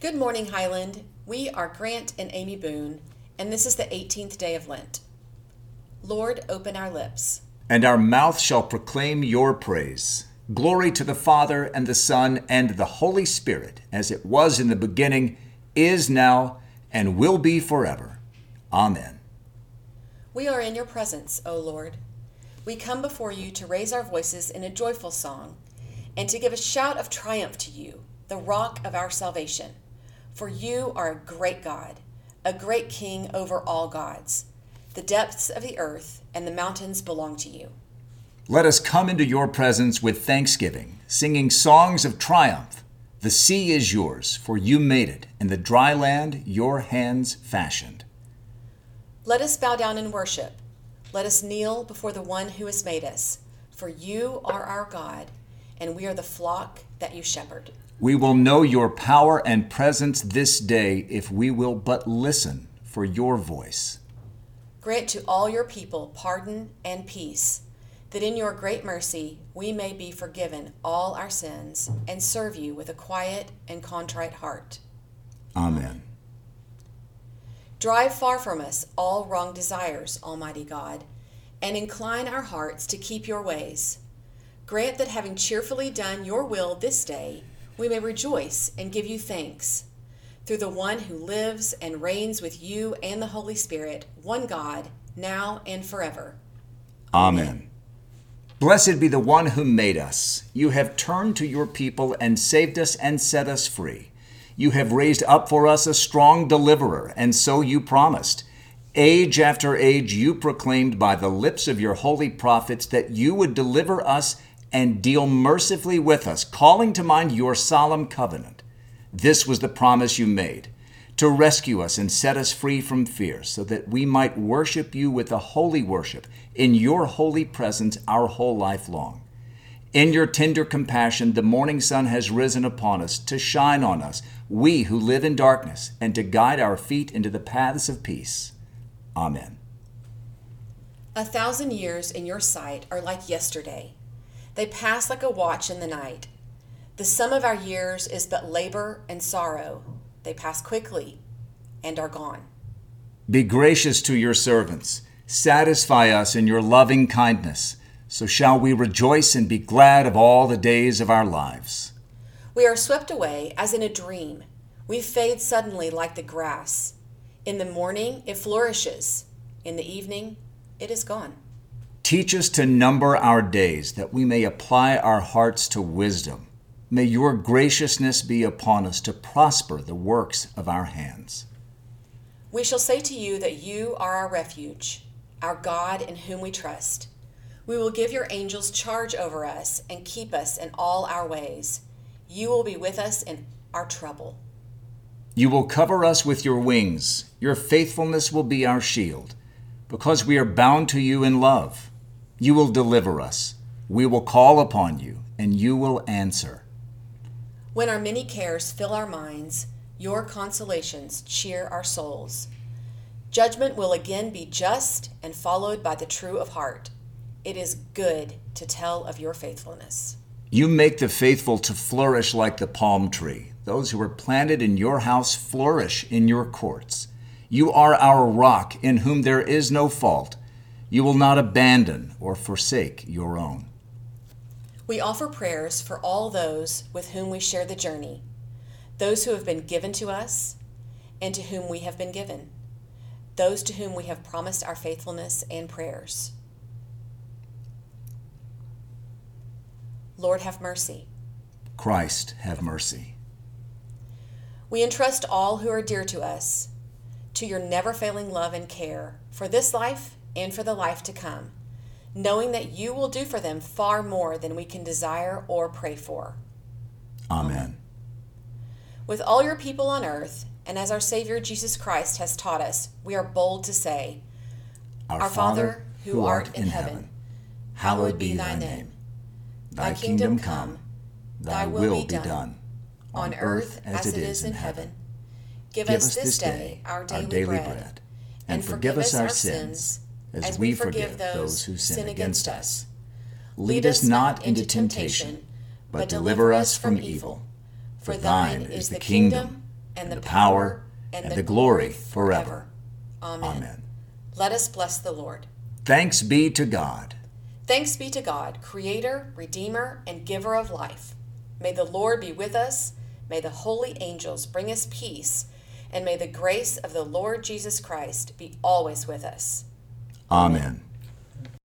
Good morning, Highland. We are Grant and Amy Boone, and this is the 18th day of Lent. Lord, open our lips. And our mouth shall proclaim your praise. Glory to the Father, and the Son, and the Holy Spirit, as it was in the beginning, is now, and will be forever. Amen. We are in your presence, O Lord. We come before you to raise our voices in a joyful song and to give a shout of triumph to you, the rock of our salvation. For you are a great God, a great King over all gods. The depths of the earth and the mountains belong to you. Let us come into your presence with thanksgiving, singing songs of triumph. The sea is yours, for you made it, and the dry land your hands fashioned. Let us bow down in worship. Let us kneel before the one who has made us. For you are our God, and we are the flock that you shepherd. We will know your power and presence this day if we will but listen for your voice. Grant to all your people pardon and peace, that in your great mercy we may be forgiven all our sins and serve you with a quiet and contrite heart. Amen. Drive far from us all wrong desires, Almighty God, and incline our hearts to keep your ways. Grant that having cheerfully done your will this day, we may rejoice and give you thanks. Through the one who lives and reigns with you and the Holy Spirit, one God, now and forever. Amen. Blessed be the one who made us. You have turned to your people and saved us and set us free. You have raised up for us a strong deliverer, and so you promised. Age after age, you proclaimed by the lips of your holy prophets that you would deliver us and deal mercifully with us, calling to mind your solemn covenant. This was the promise you made to rescue us and set us free from fear, so that we might worship you with a holy worship in your holy presence our whole life long. In your tender compassion, the morning sun has risen upon us to shine on us, we who live in darkness, and to guide our feet into the paths of peace. Amen. A thousand years in your sight are like yesterday. They pass like a watch in the night. The sum of our years is but labor and sorrow. They pass quickly and are gone. Be gracious to your servants. Satisfy us in your loving kindness. So shall we rejoice and be glad of all the days of our lives. We are swept away as in a dream. We fade suddenly like the grass. In the morning it flourishes, in the evening it is gone. Teach us to number our days, that we may apply our hearts to wisdom. May your graciousness be upon us to prosper the works of our hands. We shall say to you that you are our refuge, our God in whom we trust. We will give your angels charge over us and keep us in all our ways. You will be with us in our trouble. You will cover us with your wings. Your faithfulness will be our shield. Because we are bound to you in love, you will deliver us. We will call upon you, and you will answer. When our many cares fill our minds, your consolations cheer our souls. Judgment will again be just and followed by the true of heart. It is good to tell of your faithfulness. You make the faithful to flourish like the palm tree. Those who are planted in your house flourish in your courts. You are our rock in whom there is no fault. You will not abandon or forsake your own. We offer prayers for all those with whom we share the journey, those who have been given to us and to whom we have been given, those to whom we have promised our faithfulness and prayers. Lord, have mercy. Christ, have mercy. We entrust all who are dear to us to your never failing love and care for this life and for the life to come, knowing that you will do for them far more than we can desire or pray for. Amen. With all your people on earth, and as our Savior Jesus Christ has taught us, we are bold to say, Our, Father, who art in heaven, hallowed be thy name. Thy kingdom come, thy will be done, on earth as it is in heaven. Give us this day our daily bread, and forgive us our sins, as we forgive those who sin against us. Lead us not into temptation, but deliver us from evil. For thine is the kingdom, and the, power, and, the glory forever. Amen. Amen. Let us bless the Lord. Thanks be to God. Thanks be to God, Creator, Redeemer, and Giver of life. May the Lord be with us. May the holy angels bring us peace. And may the grace of the Lord Jesus Christ be always with us. Amen.